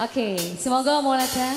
Oke, semoga mau datang.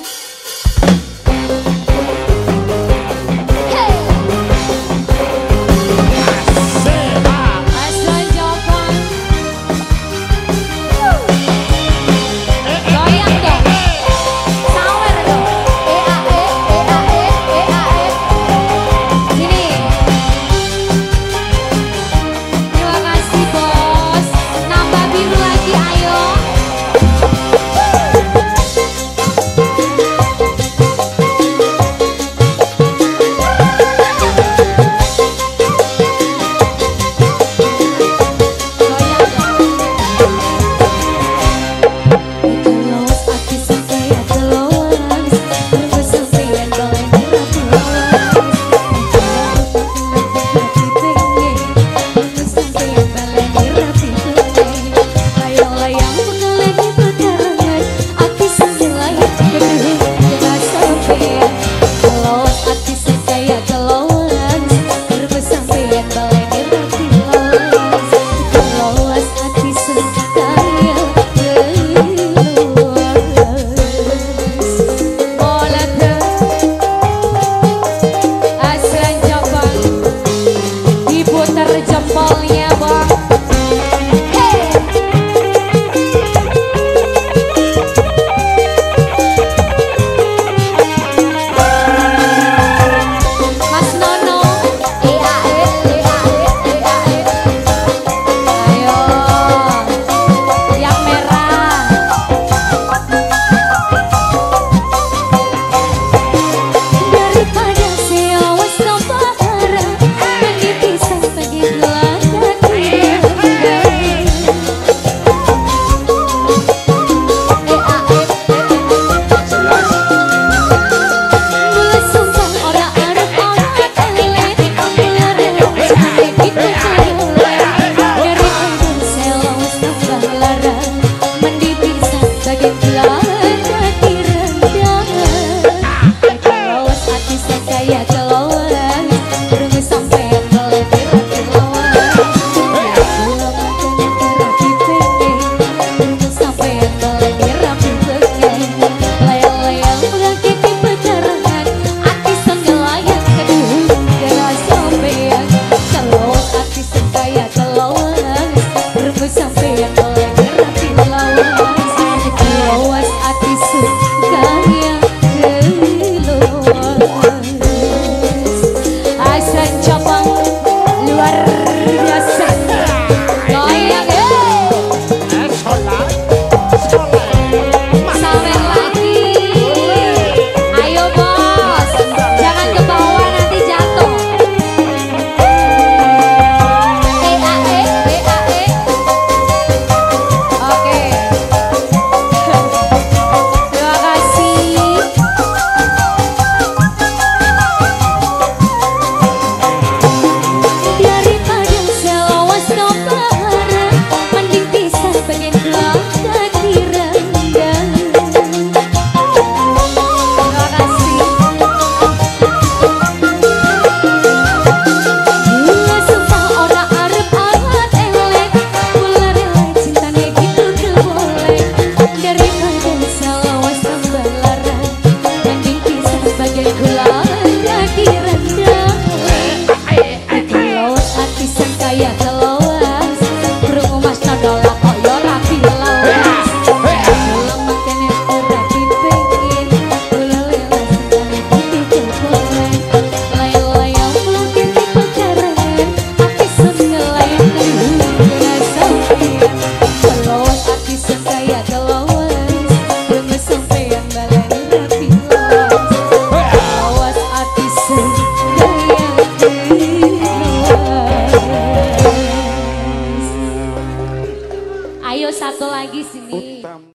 toda 哦